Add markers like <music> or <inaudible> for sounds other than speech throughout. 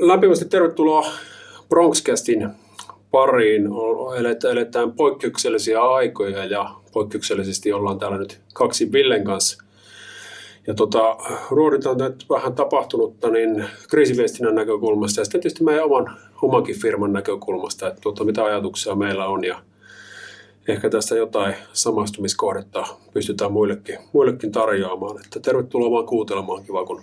lämpimästi tervetuloa Bronxcastin pariin. Eletään poikkeuksellisia aikoja ja poikkeuksellisesti ollaan täällä nyt kaksi Villen kanssa. Ja tota, ruoditaan nyt vähän tapahtunutta niin kriisiviestinnän näkökulmasta ja sitten tietysti meidän oman, omankin firman näkökulmasta, että tuota, mitä ajatuksia meillä on ja ehkä tästä jotain samastumiskohdetta pystytään muillekin, muillekin tarjoamaan. Että tervetuloa vaan kuuntelemaan, kiva kun,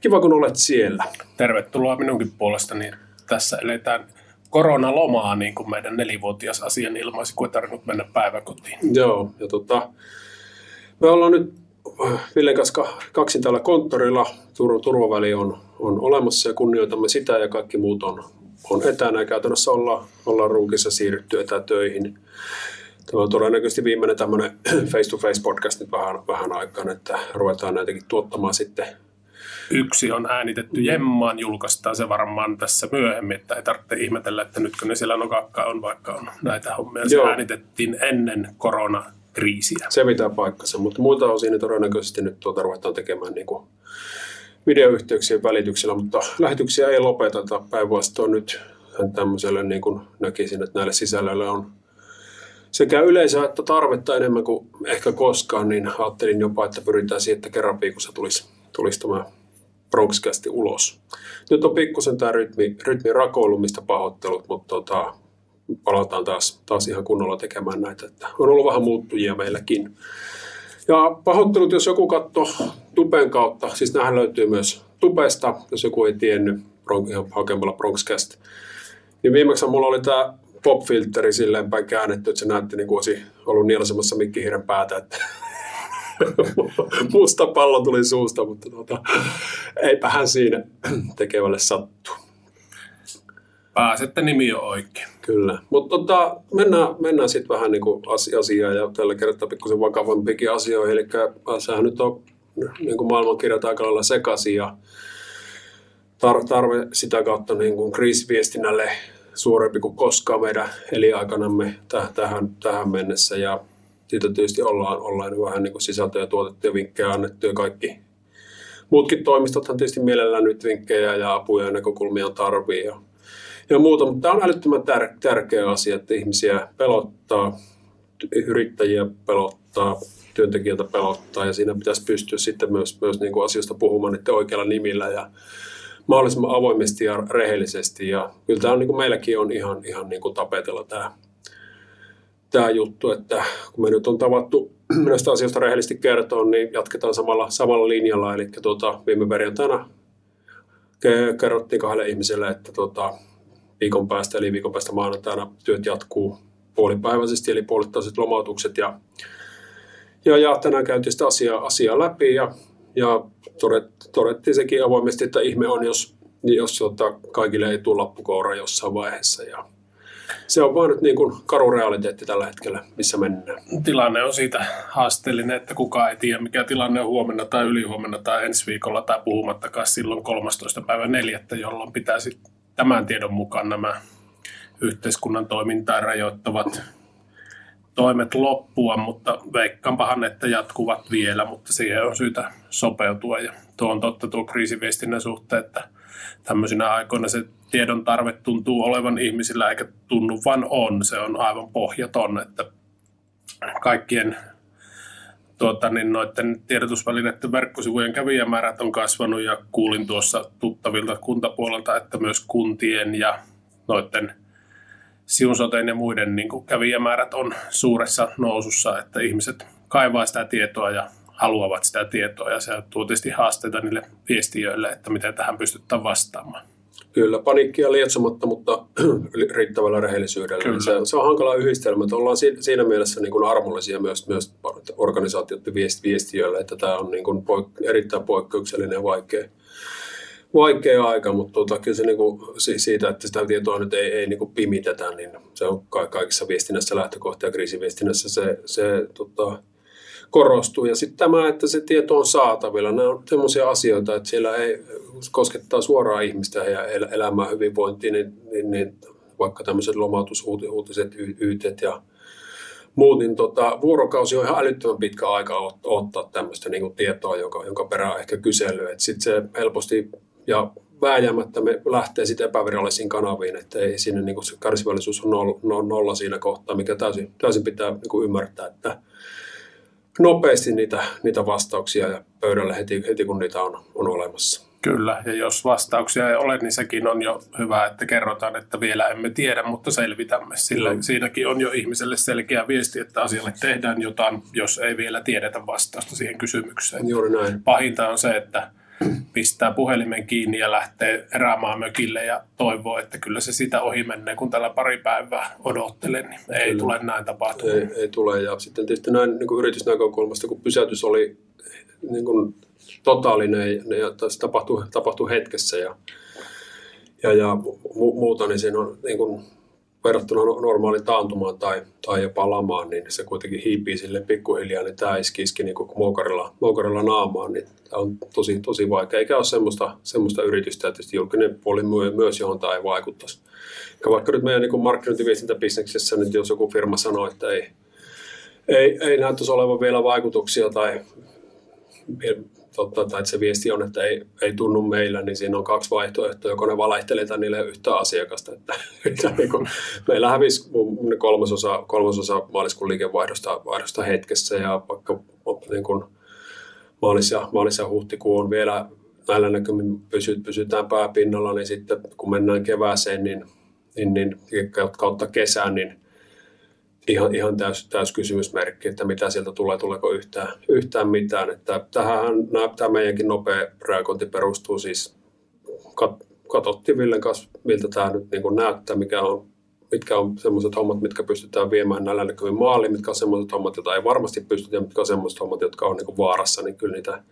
kiva kun olet siellä. Tervetuloa minunkin puolestani. Tässä eletään koronalomaa, niin kuin meidän nelivuotias asian ilmaisi, kun ei tarvinnut mennä päiväkotiin. Joo, ja tota, me ollaan nyt Villen kanssa kaksi täällä konttorilla. Turvaväli on, on olemassa ja kunnioitamme sitä ja kaikki muut on, on etänä. Käytännössä ollaan, ollaan ruukissa siirrytty etätöihin. Tämä on todennäköisesti viimeinen tämmöinen <clears throat> face-to-face podcast nyt vähän, vähän aikaan, että ruvetaan näitäkin tuottamaan sitten Yksi on äänitetty Jemmaan, julkaistaan se varmaan tässä myöhemmin, että ei tarvitse ihmetellä, että nytkö ne siellä nokakka on, vaikka on näitä hommia. Se Joo. äänitettiin ennen koronakriisiä. Se pitää paikkansa, mutta muilta osin niin todennäköisesti nyt tuota ruvetaan tekemään niin kuin videoyhteyksien välityksellä, mutta lähetyksiä ei lopeteta. Päinvastoin nyt tämmöiselle niin kuin näkisin, että näille sisällöille on sekä yleisöä että tarvetta enemmän kuin ehkä koskaan, niin ajattelin jopa, että pyritään siihen, että kerran viikossa tulisi, tulisi tämä Bronxcasti ulos. Nyt on pikkusen tämä rytmi, rytmi rakoilu, mistä pahoittelut, mutta tota, palataan taas, taas ihan kunnolla tekemään näitä. Että on ollut vähän muuttujia meilläkin. Ja pahoittelut, jos joku katsoo Tupen kautta, siis nämähän löytyy myös Tupesta, jos joku ei tiennyt ihan hakemalla Bronxcast. Niin viimeksi mulla oli tämä popfilteri silleen päin käännetty, että se näytti niin kuin olisi ollut nielasemassa mikkihiiren päätä, että <laughs> musta pallo tuli suusta, mutta tuota, eipähän siinä tekevälle sattuu. Pääsette nimi on oikein. Kyllä, mutta tota, mennään, mennään sitten vähän niin asiaan ja tällä kertaa pikkusen vakavampikin asioihin. Eli sehän nyt on niin kuin maailmankirjat aika lailla sekaisin ja tar- tarve sitä kautta niin kuin kriisiviestinnälle suurempi kuin koskaan meidän eliaikanamme tähän, tähän mennessä. Ja siitä tietysti ollaan, ollaan vähän niin kuin sisältöjä tuotettu ja vinkkejä annettu ja kaikki muutkin toimistothan tietysti mielellään nyt vinkkejä ja apuja ja näkökulmia tarvii ja, ja muuta, mutta tämä on älyttömän tär, tärkeä asia, että ihmisiä pelottaa, yrittäjiä pelottaa, työntekijöitä pelottaa ja siinä pitäisi pystyä sitten myös, myös niin kuin asioista puhumaan niiden oikealla nimillä ja mahdollisimman avoimesti ja rehellisesti ja kyllä tämä on niin kuin meilläkin on ihan, ihan niin kuin tapetella tämä tämä juttu, että kun me nyt on tavattu <clears throat> näistä asioista rehellisesti kertoa, niin jatketaan samalla, samalla linjalla. Eli tuota, viime perjantaina kerrottiin kahdelle ihmiselle, että tuota, viikon päästä, eli viikon päästä maanantaina työt jatkuu puolipäiväisesti, eli puolittaiset lomautukset. Ja, ja, ja tänään käytiin sitä asiaa, asiaa läpi ja, ja todet, todettiin sekin avoimesti, että ihme on, jos, jos tuota, kaikille ei tule lappukoura jossain vaiheessa. Ja, se on vaan nyt niin kuin karu realiteetti tällä hetkellä, missä mennään. Tilanne on siitä haasteellinen, että kukaan ei tiedä, mikä tilanne on huomenna tai ylihuomenna tai ensi viikolla tai puhumattakaan silloin 13. päivä 4. jolloin pitäisi tämän tiedon mukaan nämä yhteiskunnan toimintaa rajoittavat toimet loppua, mutta veikkaanpahan, että jatkuvat vielä, mutta siihen on syytä sopeutua. Ja tuo on totta tuo kriisiviestinnän suhteen, että tämmöisinä aikoina se tiedon tarve tuntuu olevan ihmisillä eikä tunnu vaan on. Se on aivan pohjaton, että kaikkien tuota, niin noiden tiedotusvälineiden verkkosivujen kävijämäärät on kasvanut ja kuulin tuossa tuttavilta kuntapuolelta, että myös kuntien ja noiden siunsoteen ja muiden niin kävijämäärät on suuressa nousussa, että ihmiset kaivaa sitä tietoa ja haluavat sitä tietoa ja se tuo tietysti haasteita niille viestiöille, että miten tähän pystytään vastaamaan. Kyllä, paniikkia lietsomatta, mutta <clears throat> riittävällä rehellisyydellä. Kyllä. Se, se on hankala yhdistelmä. Että ollaan siinä mielessä niin kuin armollisia myös, myös organisaatioiden viestiöille, että tämä on niin kuin poik- erittäin poikkeuksellinen ja vaikea, vaikea aika, mutta tuota, kyllä se niin kuin, siitä, että sitä tietoa nyt ei, ei niin kuin pimitetä, niin se on kaikissa viestinnässä lähtökohta ja kriisiviestinnässä se, se tota, korostuu. Ja sitten tämä, että se tieto on saatavilla, nämä on sellaisia asioita, että siellä ei koskettaa suoraan ihmistä ja elämää hyvinvointiin, niin, niin, niin vaikka tämmöiset lomautusuutiset,yytet ja muut, niin tota, vuorokausi on ihan älyttömän pitkä aika ottaa tämmöistä niin kuin tietoa, jonka, jonka perään ehkä kysely. Sitten se helposti ja vääjäämättä me lähtee sitten epävirallisiin kanaviin, että ei sinne niin se kärsivällisyys on nolla, nolla siinä kohtaa, mikä täysin, täysin pitää niin ymmärtää, että nopeasti niitä, niitä vastauksia ja pöydälle heti, heti kun niitä on, on olemassa. Kyllä, ja jos vastauksia ei ole, niin sekin on jo hyvä, että kerrotaan, että vielä emme tiedä, mutta selvitämme. Sillä no. siinäkin on jo ihmiselle selkeä viesti, että asialle tehdään jotain, jos ei vielä tiedetä vastausta siihen kysymykseen. Juuri näin. Pahinta on se, että pistää puhelimen kiinni ja lähtee erämaan mökille ja toivoo, että kyllä se sitä ohi menee, kun tällä pari päivää odottelen, niin ei kyllä. tule näin tapahtumaan. Ei, ei tule, ja sitten tietysti näin niin kuin yritysnäkökulmasta, kun pysäytys oli niin kuin totaalinen ja se tapahtui, tapahtui hetkessä ja, ja, ja mu, muuta, niin siinä on niin kuin verrattuna no, normaaliin taantumaan tai, tai jopa lamaan, niin se kuitenkin hiipii sille pikkuhiljaa, niin tämä iski, iski niin kuin moukarilla, moukarilla naamaan, niin tämä on tosi, tosi vaikea. Eikä ole semmoista, semmoista yritystä, että julkinen puoli myös, johon tämä ei vaikuttaisi. Ja vaikka nyt meidän niin markkinointiviestintäbisneksessä nyt jos joku firma sanoo, että ei, ei, ei näyttäisi olevan vielä vaikutuksia tai totta, tai että se viesti on, että ei, ei tunnu meillä, niin siinä on kaksi vaihtoehtoa. Joko ne valehtelee tai niille yhtä asiakasta. Että, <laughs> että niin kuin, meillä hävisi kolmasosa, kolmasosa maaliskuun liikevaihdosta vaihdosta hetkessä ja vaikka niin kuin, maalis, ja, maalis ja huhtikuu on vielä näillä näkymin pysy, pysytään pääpinnalla, niin sitten kun mennään kevääseen niin, niin, niin kautta kesään, niin ihan, ihan täys, täys kysymysmerkki, että mitä sieltä tulee, tuleeko yhtään, yhtään mitään. Että tähän tämä meidänkin nopea reagointi perustuu siis, kat, katsottiin Villen kanssa, miltä tämä nyt niin näyttää, mikä on, mitkä on sellaiset hommat, mitkä pystytään viemään näillä näkymin maaliin, mitkä on sellaiset hommat, joita ei varmasti pystytä, ja mitkä on sellaiset hommat, jotka on niin vaarassa, niin kyllä niitä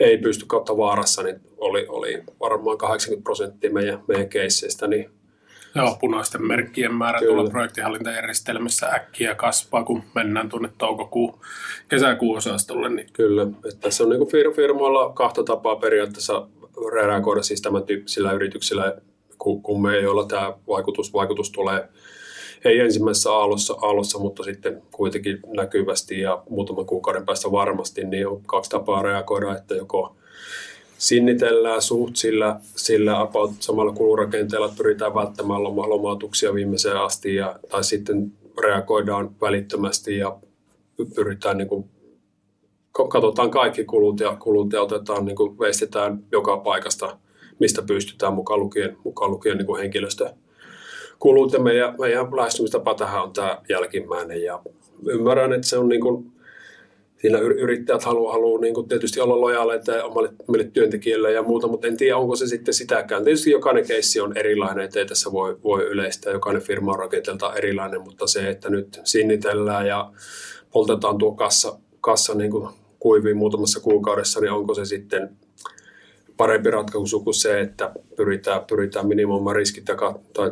ei pysty kautta vaarassa, niin oli, oli varmaan 80 prosenttia meidän, meidän keisseistä, niin Joo, punaisten merkkien määrä Kyllä. tuolla projektihallintajärjestelmässä äkkiä kasvaa, kun mennään tuonne toukokuun, kesäkuun osastolle. Niin. Kyllä, että tässä on niin firmoilla kahta tapaa periaatteessa reagoida siis tämän tyyppisillä yrityksillä, kun me ei olla tämä vaikutus, vaikutus tulee ei ensimmäisessä aallossa, aallossa, mutta sitten kuitenkin näkyvästi ja muutaman kuukauden päästä varmasti, niin on kaksi tapaa reagoida, että joko sinnitellään suht sillä, sillä about samalla kulurakenteella pyritään välttämään loma, lomautuksia viimeiseen asti ja, tai sitten reagoidaan välittömästi ja pyritään niin kuin, katsotaan kaikki kulut ja, kulut ja otetaan, niin kuin, veistetään joka paikasta, mistä pystytään mukaan lukien, mukaan lukien niin kuin henkilöstö. Kulut ja meidän, meidän lähestymistapa tähän on tämä jälkimmäinen ja ymmärrän, että se on niin kuin, siinä yrittäjät haluaa, haluaa niin kuin tietysti olla lojaaleita omalle, omalle työntekijöille ja muuta, mutta en tiedä, onko se sitten sitäkään. Tietysti jokainen keissi on erilainen, ettei tässä voi, voi yleistää, jokainen firma on rakenteelta erilainen, mutta se, että nyt sinnitellään ja poltetaan tuo kassa, kassa niin kuin kuiviin muutamassa kuukaudessa, niin onko se sitten parempi ratkaisu kuin se, että pyritään, pyritään minimoimaan riskit ja tai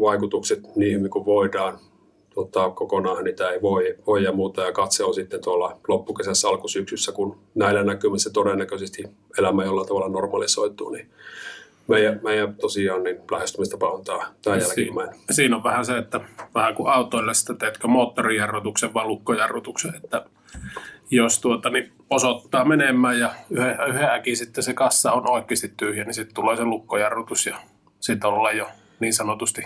vaikutukset niihin, kuin voidaan tota, kokonaan niitä ei voi, voi ja muuta. Ja katse on sitten tuolla loppukesässä alkusyksyssä, kun näillä näkymissä todennäköisesti elämä jollain tavalla normalisoituu, niin meidän, meidän tosiaan niin lähestymistapa on tämä, tämä jälkimmäinen. Si- siinä on vähän se, että vähän kuin autoille sitä teetkö moottorijarrutuksen vai lukkojarrutuksen, että jos tuota, niin osoittaa menemään ja yhden, yhden äkin sitten se kassa on oikeasti tyhjä, niin sitten tulee se lukkojarrutus ja sitten ollaan jo niin sanotusti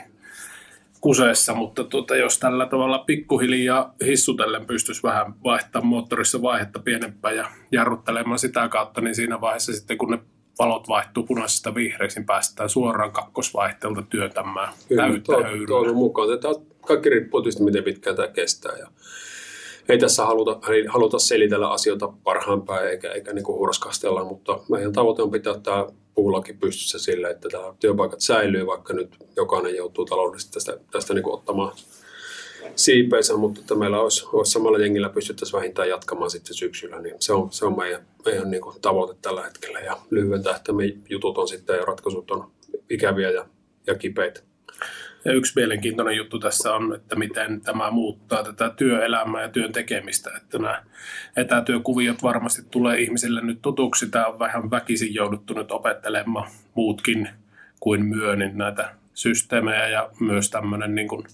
kuseessa, mutta tuota, jos tällä tavalla pikkuhiljaa hissutellen pystyisi vähän vaihtamaan moottorissa vaihetta pienempään ja jarruttelemaan sitä kautta, niin siinä vaiheessa sitten kun ne valot vaihtuu punaisesta vihreäksi, niin päästään suoraan kakkosvaihteelta työntämään Kyllä, täyttä to, mukaan. Tämä kaikki riippuu tietysti, miten pitkään tämä kestää. Ja ei tässä haluta, ei haluta selitellä asioita parhaan päin eikä, eikä niin hurskastella, mutta meidän tavoite on pitää tämä puulaki pystyssä sille, että tämä työpaikat säilyy, vaikka nyt jokainen joutuu taloudellisesti tästä, tästä niin ottamaan siipeensä, mutta että meillä olisi, olisi samalla jengillä pystyttäisiin vähintään jatkamaan sitten syksyllä, niin se on, se on meidän, meidän niin kuin tavoite tällä hetkellä ja lyhyen tähtäimen jutut on sitten ja ratkaisut on ikäviä ja, ja kipeitä. Ja yksi mielenkiintoinen juttu tässä on, että miten tämä muuttaa tätä työelämää ja työn tekemistä. Että nämä etätyökuviot varmasti tulee ihmisille nyt tutuksi. Tämä on vähän väkisin jouduttu nyt opettelemaan muutkin kuin myönnin näitä systeemejä ja myös tämmöinen niin kuin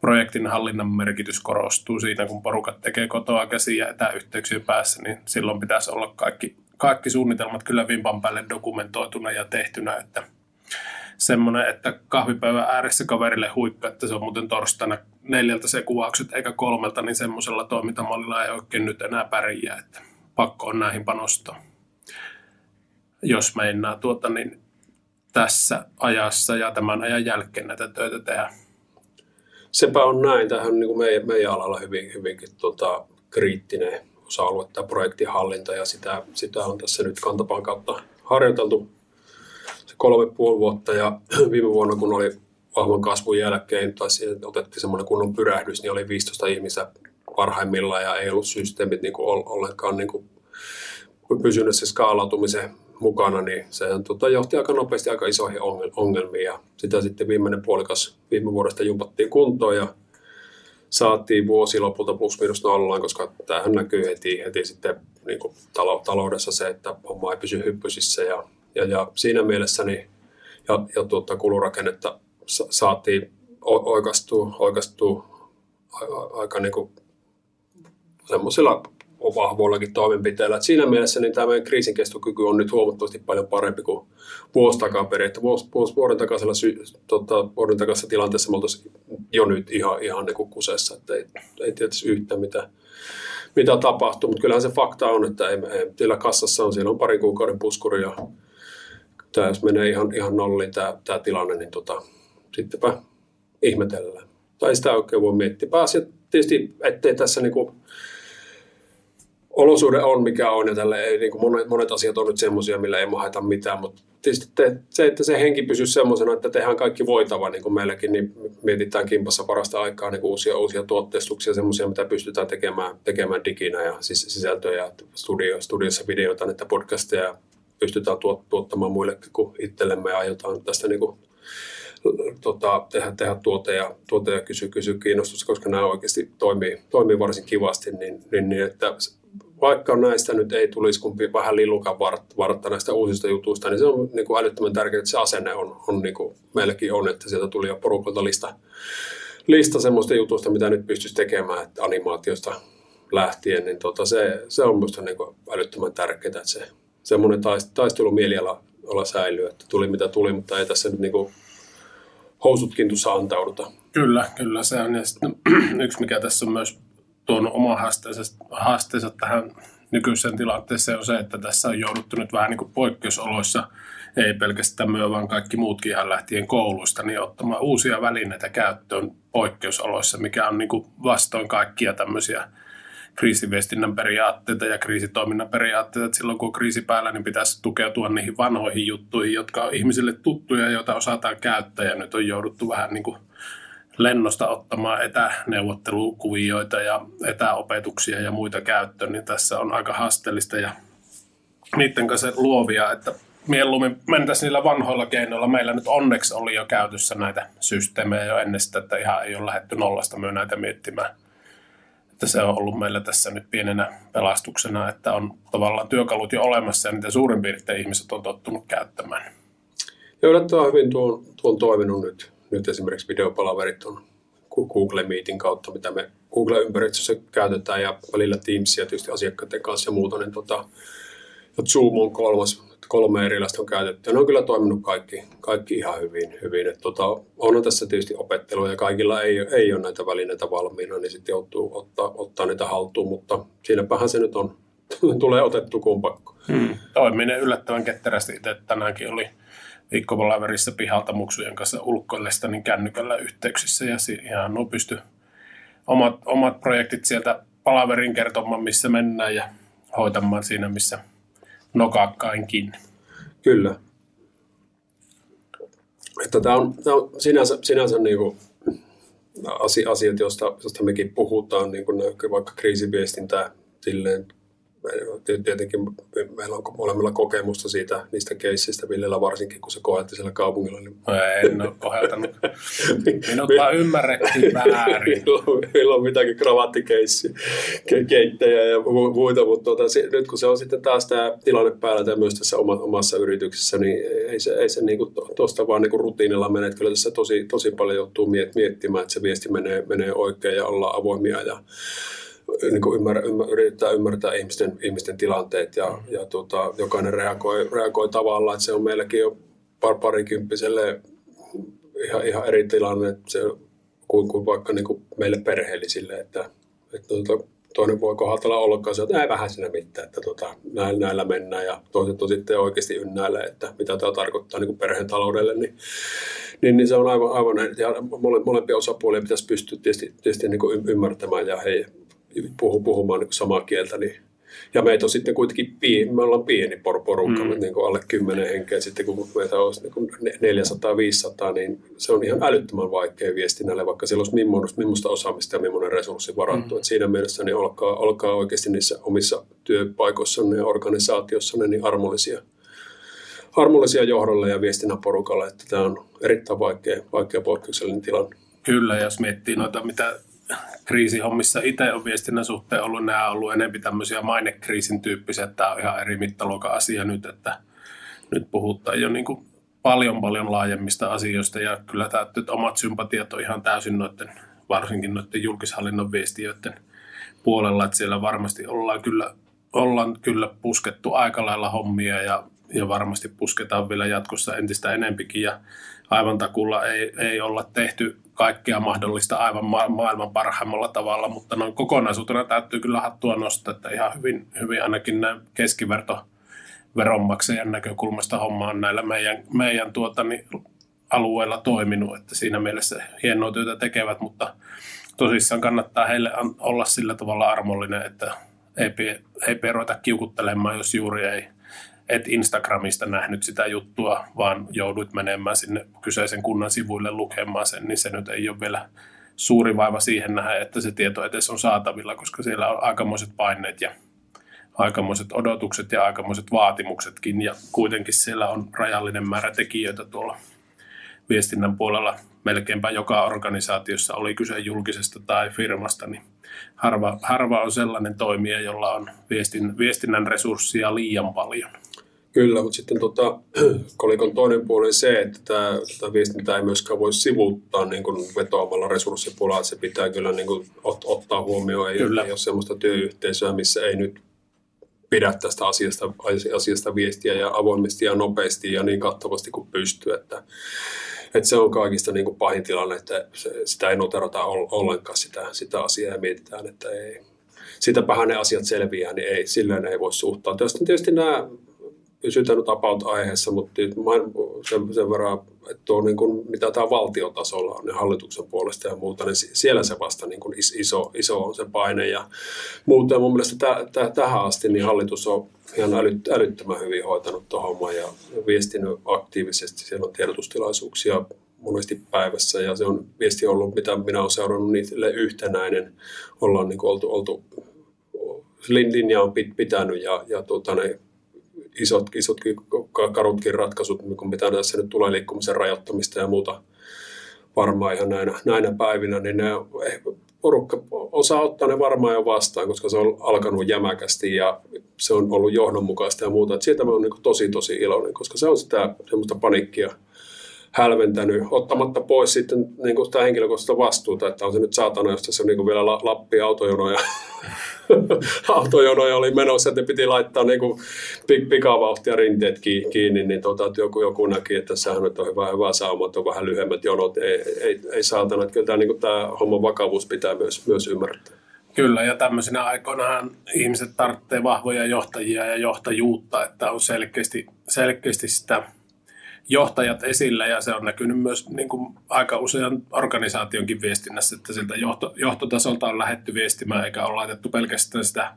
projektin hallinnan merkitys korostuu siinä, kun porukat tekee kotoa käsiä etäyhteyksien päässä, niin silloin pitäisi olla kaikki kaikki suunnitelmat kyllä vimpan päälle dokumentoituna ja tehtynä, että semmoinen, että kahvipäivän ääressä kaverille huikka, että se on muuten torstaina neljältä se kuvaukset eikä kolmelta, niin semmoisella toimintamallilla ei oikein nyt enää pärjää, että pakko on näihin panostaa. Jos meinaa tuota, niin tässä ajassa ja tämän ajan jälkeen näitä töitä tehdä. Sepä on näin. Tämähän on niin kuin meidän, meidän alalla hyvin, hyvinkin tota, kriittinen osa-alue, tämä projektihallinta, ja sitä, sitä on tässä nyt kantapaan kautta harjoiteltu kolme puoli vuotta, ja <clears throat> viime vuonna, kun oli vahvan kasvun jälkeen, tai siihen otettiin semmoinen kunnon pyrähdys, niin oli 15 ihmistä parhaimmillaan, ja ei ollut systeemit niin kuin ollenkaan niin kuin pysynyt se skaalautumisen mukana, niin se tota, johti aika nopeasti aika isoihin ongelmiin. Ja sitä sitten viimeinen puolikas viime vuodesta jumpattiin kuntoon ja saatiin vuosi lopulta plus minus nollaan, koska tämähän näkyy heti, heti sitten niin kuin taloudessa se, että homma ei pysy hyppysissä ja, ja, ja siinä mielessä niin, ja, ja tuota, kulurakennetta saatiin oikastua, oikastua aika niin kuin semmoisilla vahvoillakin toimenpiteillä. Et siinä mielessä niin tämä meidän kriisinkestokyky on nyt huomattavasti paljon parempi kuin vuosi takaperin. Että vuosi, vuoden, takaisella sy, tota, vuoden takaisessa tilanteessa me oltaisiin jo nyt ihan, ihan niin kuin kusessa, että ei, ei tietysti yhtään mitä, mitä tapahtuu, mutta kyllähän se fakta on, että ei, ei, kassassa on, siellä on pari kuukauden puskuri ja tämä, jos menee ihan, ihan nolliin tämä, tämä tilanne, niin tota, sittenpä ihmetellään. Tai sitä oikein voi miettiä. Pääasiat tietysti, ettei tässä niin kuin, olosuhde on mikä on ja tälle ei, niin kuin monet, monet asiat on nyt semmoisia, millä ei maheta mitään, mutta tietysti te, se, että se henki pysyy semmoisena, että tehdään kaikki voitava, niin kuin meilläkin, niin mietitään kimpassa parasta aikaa niin kuin uusia, uusia tuotteistuksia, semmoisia, mitä pystytään tekemään, tekemään diginä ja siis sisältöjä, studio, studiossa videoita, että podcasteja pystytään tuot, tuottamaan muillekin kuin itsellemme ja aiotaan tästä niin kuin, tota, tehdä, tehdä tuote ja, tuote ja kysy, kysy kiinnostusta, koska nämä oikeasti toimii, toimii varsin kivasti, niin, niin, niin että vaikka näistä nyt ei tulisi kumpi vähän lillukan vartta näistä uusista jutuista, niin se on niin kuin älyttömän tärkeää, että se asenne on, on niin kuin meilläkin on, että sieltä tuli jo porukalta lista, lista semmoista jutuista, mitä nyt pystyisi tekemään, että animaatiosta lähtien, niin tota se, se on minusta niin älyttömän tärkeää, että se semmoinen taistelu mieliala olla säilyy, että tuli mitä tuli, mutta ei tässä nyt niin kuin housutkin tuossa antauduta. Kyllä, kyllä se on. Ja sitten, <clears throat> yksi mikä tässä on myös tuonut oma haasteensa, haasteensa tähän nykyiseen tilanteeseen on se, että tässä on jouduttu nyt vähän niin kuin poikkeusoloissa, ei pelkästään myö, vaan kaikki muutkin ihan lähtien kouluista, niin ottamaan uusia välineitä käyttöön poikkeusoloissa, mikä on niin kuin vastoin kaikkia tämmöisiä kriisiviestinnän periaatteita ja kriisitoiminnan periaatteita, että silloin kun on kriisi päällä, niin pitäisi tukeutua niihin vanhoihin juttuihin, jotka on ihmisille tuttuja, joita osataan käyttää ja nyt on jouduttu vähän niin kuin lennosta ottamaan etäneuvottelukuvioita ja etäopetuksia ja muita käyttöön, niin tässä on aika haasteellista ja niiden kanssa luovia, että mieluummin mentäisiin niillä vanhoilla keinoilla. Meillä nyt onneksi oli jo käytössä näitä systeemejä jo ennen sitä, että ihan ei ole lähdetty nollasta myö näitä miettimään. Että se on ollut meillä tässä nyt pienenä pelastuksena, että on tavallaan työkalut jo olemassa ja niitä suurin piirtein ihmiset on tottunut käyttämään. Joo, yllättävän hyvin tuo, tuo on toiminut nyt nyt esimerkiksi videopalaverit on Google Meetin kautta, mitä me Google-ympäristössä käytetään ja välillä Teamsia tietysti asiakkaiden kanssa ja muuta, niin tota, ja Zoom on kolmas, kolme erilaista on käytetty. Ne on kyllä toiminut kaikki, kaikki ihan hyvin. hyvin. Et tota, on tässä tietysti opettelua ja kaikilla ei, ei ole näitä välineitä valmiina, niin sitten joutuu ottaa, ottaa niitä haltuun, mutta siinäpähän se nyt on, <laughs> tulee otettu kumpakko. Hmm. Toiminen yllättävän ketterästi itse tänäänkin oli viikkopalaverissa pihalta muksujen kanssa ulkoillesta niin kännykällä yhteyksissä ja ihan no pysty omat, omat projektit sieltä palaverin kertomaan, missä mennään ja hoitamaan siinä, missä nokakkainkin. Kyllä. Että tämä on, tämä on sinänsä, sinänsä niin kuin asiat, joista, joista mekin puhutaan, niin kuin vaikka kriisiviestintää silleen tietenkin meillä on molemmilla kokemusta siitä, niistä keissistä, Villellä varsinkin, kun se koetti siellä kaupungilla. Niin... No en ole koheltanut. Minut vaan ymmärrettiin väärin. Meillä on mitäkin kravattikeissi, keittejä ja muita, mutta tuota, nyt kun se on sitten taas tämä tilanne päällä tai myös tässä omassa yrityksessä, niin ei se, ei se niinku tuosta vaan niinku rutiinilla mene. Että kyllä tässä tosi, tosi paljon joutuu miettimään, että se viesti menee, menee oikein ja ollaan avoimia ja niin kuin ymmär, ymmär, yrittää ymmärtää ihmisten, ihmisten tilanteet ja, ja tota, jokainen reagoi, reagoi tavallaan, että se on meilläkin jo par, parikymppiselle ihan, ihan eri tilanne. Se, kuin, kuin vaikka niin kuin meille perheellisille, että, että tota, toinen voi kohdalla olkaa se, että ei vähän siinä mitään, että tota, näillä, näillä mennään. Ja toiset on sitten oikeasti ynnäille, että mitä tämä tarkoittaa niin kuin perheen taloudelle, niin, niin, niin, se on aivan, aivan ja mole, molempia osapuolia pitäisi pystyä tietysti, tietysti niin kuin ymmärtämään ja hei, puhu, puhumaan niin samaa kieltä, niin ja meitä on sitten kuitenkin pieni, me ollaan pieni porukka, mm. niin kuin alle 10 henkeä. Sitten kun meitä olisi niin 400-500, niin se on ihan älyttömän vaikea viestinnälle, vaikka siellä olisi millaista, millaista osaamista ja millainen resurssi varattu. Mm. siinä mielessä niin olkaa, olkaa oikeasti niissä omissa työpaikoissanne ja organisaatiossanne niin armollisia, armollisia johdolle ja viestinnän porukalle, että tämä on erittäin vaikea, vaikea poikkeuksellinen tilanne. Kyllä, jos miettii noita, mitä kriisihommissa itse on viestinnän suhteen ollut, nämä on ollut enemmän tämmöisiä mainekriisin tyyppisiä, että tämä on ihan eri mittaluokan asia nyt, että nyt puhutaan jo niin kuin paljon paljon laajemmista asioista. Ja kyllä että omat sympatiat on ihan täysin noiden, varsinkin noiden julkishallinnon viestiöiden puolella, että siellä varmasti ollaan kyllä, ollaan kyllä puskettu aika lailla hommia ja, ja varmasti pusketaan vielä jatkossa entistä enempikin. Ja aivan takulla ei, ei olla tehty kaikkea mahdollista aivan ma- maailman parhaimmalla tavalla, mutta noin kokonaisuutena täytyy kyllä hattua nostaa, että ihan hyvin, hyvin ainakin näin keskiverto veronmaksajan näkökulmasta homma on näillä meidän, meidän tuota, niin, alueilla toiminut, että siinä mielessä hienoa työtä tekevät, mutta tosissaan kannattaa heille olla sillä tavalla armollinen, että ei, ei ruveta kiukuttelemaan, jos juuri ei – et Instagramista nähnyt sitä juttua, vaan joudut menemään sinne kyseisen kunnan sivuille lukemaan sen, niin se nyt ei ole vielä suuri vaiva siihen nähdä, että se tieto edes on saatavilla, koska siellä on aikamoiset paineet ja aikamoiset odotukset ja aikamoiset vaatimuksetkin, ja kuitenkin siellä on rajallinen määrä tekijöitä tuolla viestinnän puolella. Melkeinpä joka organisaatiossa oli kyse julkisesta tai firmasta, niin harva, harva on sellainen toimija, jolla on viestin, viestinnän resursseja liian paljon. Kyllä, mutta sitten tota, <clears throat> kolikon toinen puoli on se, että tämä, tämä viestintä ei myöskään voi sivuuttaa niin kuin vetoamalla resurssipulaa, että se pitää kyllä niin kuin ot, ottaa huomioon. Ei, kyllä. ei ole sellaista työyhteisöä, missä ei nyt pidä tästä asiasta, asiasta viestiä ja avoimesti ja nopeasti ja niin kattavasti kuin pystyy. Että, että se on kaikista niin kuin pahin tilanne, että se, sitä ei noterata ollenkaan sitä, sitä asiaa ja mietitään, että ei, sitäpähän ne asiat selviää, niin ei, silleen ei voi suhtautua. Tietysti nämä pysytään nyt about-aiheessa, mutta sen, sen verran, että on niin kuin, mitä tämä valtiotasolla on, niin hallituksen puolesta ja muuta, niin siellä se vasta niin kuin iso, iso on se paine ja muuta. Ja mun mielestä täh, täh, tähän asti niin hallitus on ihan älyt, älyttömän hyvin hoitanut tuon homman ja viestinyt aktiivisesti. Siellä on tiedotustilaisuuksia monesti päivässä ja se on viesti ollut, mitä minä olen seurannut niille yhtenäinen. Ollaan niin kuin oltu, oltu linja on pitänyt ja, ja tuota, ne isot, isotkin karutkin ratkaisut, niin mitä tässä nyt tulee liikkumisen rajoittamista ja muuta varmaan ihan näinä, näinä päivinä, niin ne porukka osaa ottaa ne varmaan jo vastaan, koska se on alkanut jämäkästi ja se on ollut johdonmukaista ja muuta. Et siitä mä oon niin tosi tosi iloinen, koska se on sitä semmoista panikkia hälventänyt, ottamatta pois sitten niin kuin sitä henkilökohtaista vastuuta, että on se nyt saatana, jos tässä on niin vielä Lappi autojonoja <laughs> autojonoja oli menossa, että piti laittaa niin kuin pikavauhtia rinteet kiinni, niin tota, että joku, joku näki, että tässähän on hyvä, hyvä sauma, että on vähän lyhyemmät jonot. Ei, ei, ei saatana, että kyllä tämä, niin kuin, tämä homman vakavuus pitää myös, myös ymmärtää. Kyllä, ja tämmöisenä aikoinahan ihmiset tarvitsee vahvoja johtajia ja johtajuutta, että on selkeästi, selkeästi sitä johtajat esillä ja se on näkynyt myös niin kuin aika usean organisaationkin viestinnässä, että siltä johto, johtotasolta on lähetty viestimään eikä ole laitettu pelkästään sitä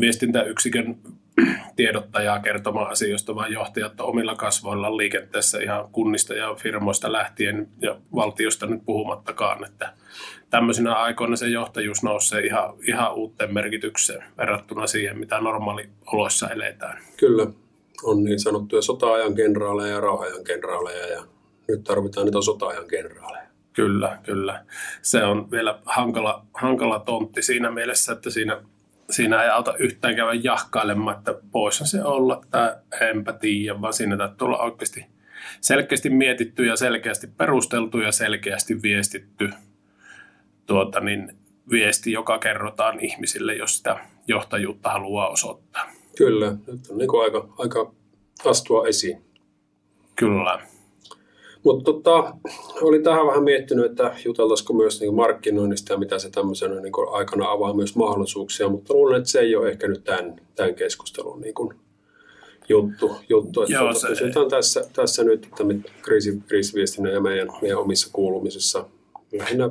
viestintäyksikön <clears throat> tiedottajaa kertomaan asioista, vaan johtajat omilla kasvoilla liikenteessä ihan kunnista ja firmoista lähtien ja valtiosta nyt puhumattakaan, että tämmöisinä aikoina se johtajuus nousee ihan, ihan uuteen merkitykseen verrattuna siihen, mitä normaali oloissa eletään. Kyllä, on niin sanottuja sota-ajan kenraaleja ja rauhajan kenraaleja ja nyt tarvitaan niitä sota-ajan kenraaleja. Kyllä, kyllä. Se on vielä hankala, hankala tontti siinä mielessä, että siinä, siinä ei auta yhtään käydä jahkailemaan, että poissa se olla tai enpä tiedä, vaan siinä täytyy olla oikeasti selkeästi mietitty ja selkeästi perusteltu ja selkeästi viestitty tuota, niin viesti, joka kerrotaan ihmisille, jos sitä johtajuutta haluaa osoittaa. Kyllä, nyt on niin aika, aika astua esiin. Kyllä. Mutta tota, oli tähän vähän miettinyt, että juteltaisiko myös niin markkinoinnista ja mitä se tämmöisenä niin aikana avaa myös mahdollisuuksia, mutta luulen, että se ei ole ehkä nyt tämän, tämän keskustelun niin kuin juttu. juttu että Joo, se... pysytään tässä, tässä nyt että kriisi, kriisiviestinnän ja meidän, meidän omissa kuulumisissa. Lähinnä,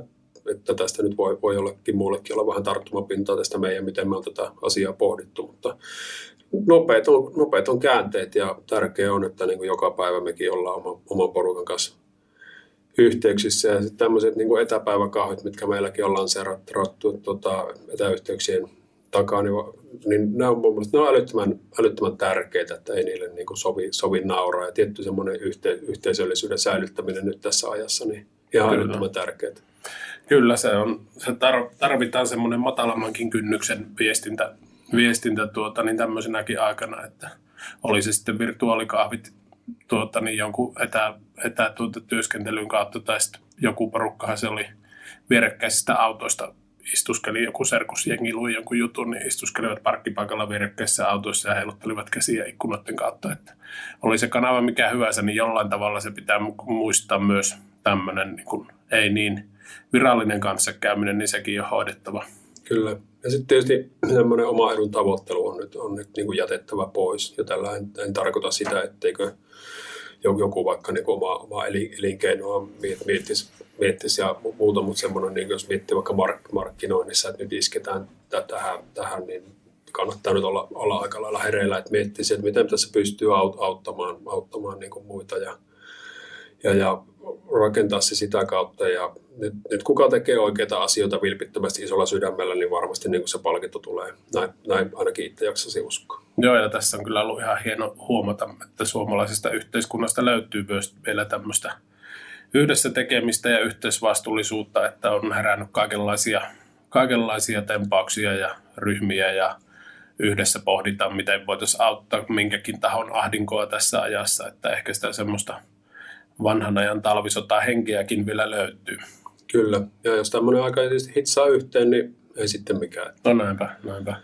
että tästä nyt voi, voi jollekin muullekin olla vähän tarttumapintaa tästä meidän, miten me on tätä asiaa pohdittu, mutta nopeat on, nopeat on käänteet ja tärkeää on, että niin kuin joka päivä mekin ollaan oma, oman porukan kanssa yhteyksissä. Ja sitten tämmöiset niin etäpäiväkahvit, mitkä meilläkin on lanseerattu tota, etäyhteyksien takaa, niin, niin nämä on, ne on älyttömän, älyttömän tärkeitä, että ei niille niin kuin sovi, sovi nauraa. Ja tietty semmoinen yhte, yhteisöllisyyden säilyttäminen nyt tässä ajassa, niin ihan Kyllä. älyttömän tärkeää. Kyllä, se, on, se tarvitaan semmoinen matalammankin kynnyksen viestintä viestintä tuota, niin tämmöisenäkin aikana, että oli se sitten virtuaalikahvit tuota, niin jonkun etä, etä tuota, kautta tai sitten joku porukkahan se oli vierekkäisistä autoista istuskeli joku serkusjengi, lui jonkun jutun, niin istuskelivat parkkipaikalla vierekkäisissä autoissa ja heiluttelivat käsiä ikkunoiden kautta. Että oli se kanava mikä hyvänsä, niin jollain tavalla se pitää muistaa myös tämmöinen niin kuin, ei niin virallinen kanssakäyminen, niin sekin on hoidettava. Kyllä. Ja sitten tietysti tämmöinen oma edun tavoittelu on nyt, on nyt niin kuin jätettävä pois. Ja tällä en, en tarkoita sitä, etteikö joku vaikka niin oma, oma elinkeinoa miettisi, miettisi ja muuta, mutta semmoinen, niin jos miettii vaikka mark, markkinoinnissa, että nyt isketään tähän, tähän niin kannattaa nyt olla, olla aika lailla hereillä, että miettisi, että miten tässä pystyy auttamaan, auttamaan niin kuin muita ja, ja, ja rakentaa se sitä kautta. Ja nyt, nyt kuka tekee oikeita asioita vilpittömästi isolla sydämellä, niin varmasti niin se palkinto tulee. Näin, näin ainakin itse jaksasi uskoa. Joo, ja tässä on kyllä ollut ihan hieno huomata, että suomalaisesta yhteiskunnasta löytyy myös vielä tämmöistä yhdessä tekemistä ja yhteisvastuullisuutta, että on herännyt kaikenlaisia, kaikenlaisia tempauksia ja ryhmiä ja yhdessä pohditaan, miten voitaisiin auttaa minkäkin tahon ahdinkoa tässä ajassa, että ehkä sitä semmoista vanhan ajan talvisota henkeäkin vielä löytyy. Kyllä, ja jos tämmöinen aika hitsaa yhteen, niin ei sitten mikään. No näinpä, näinpä.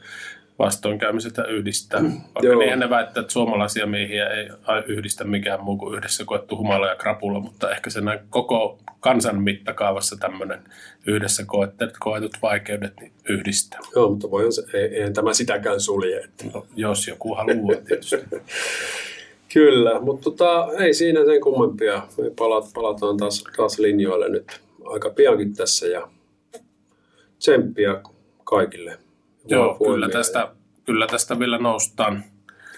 Vastoinkäymisestä yhdistää. Vaikka Joo. niin ennen väittää, että suomalaisia miehiä ei yhdistä mikään muu kuin yhdessä koettu humala ja krapula, mutta ehkä se näin koko kansan mittakaavassa tämmöinen yhdessä koetut, koetut vaikeudet niin yhdistää. Joo, mutta voi se, ei, eihän tämä sitäkään sulje. Että... No, jos joku haluaa tietysti. <laughs> Kyllä, mutta tota, ei siinä sen kummempia. Me palataan taas, taas linjoille nyt aika piankin tässä ja tsemppiä kaikille. Joo, kyllä tästä, kyllä tästä vielä noustaan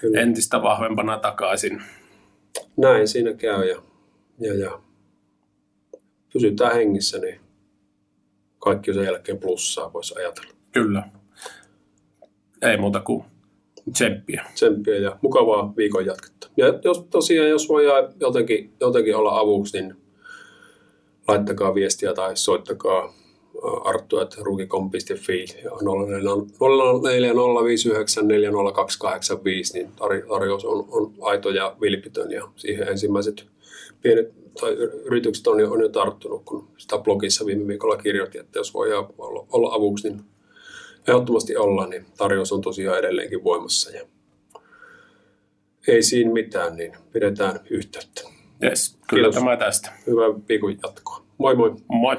kyllä. entistä vahvempana takaisin. Näin siinä käy ja, ja, ja pysytään hengissä, niin kaikki sen jälkeen plussaa voisi ajatella. Kyllä. Ei muuta kuin tsemppiä. Tsemppiä ja mukavaa viikon jatketta. Ja jos tosiaan, jos voi jotenkin, jotenkin olla avuksi, niin laittakaa viestiä tai soittakaa arttu.rukikom.fi ja 0405940285, niin tarjous on, on aito ja vilpitön ja siihen ensimmäiset pienet tai yritykset on jo, on jo tarttunut, kun sitä blogissa viime viikolla kirjoitin, että jos voi olla, olla avuksi, niin ehdottomasti olla, niin tarjous on tosiaan edelleenkin voimassa ja ei siinä mitään, niin pidetään yhteyttä. Yes, kyllä Kiitos. tämä tästä. Hyvää viikon jatkoa. Moi moi. Moi.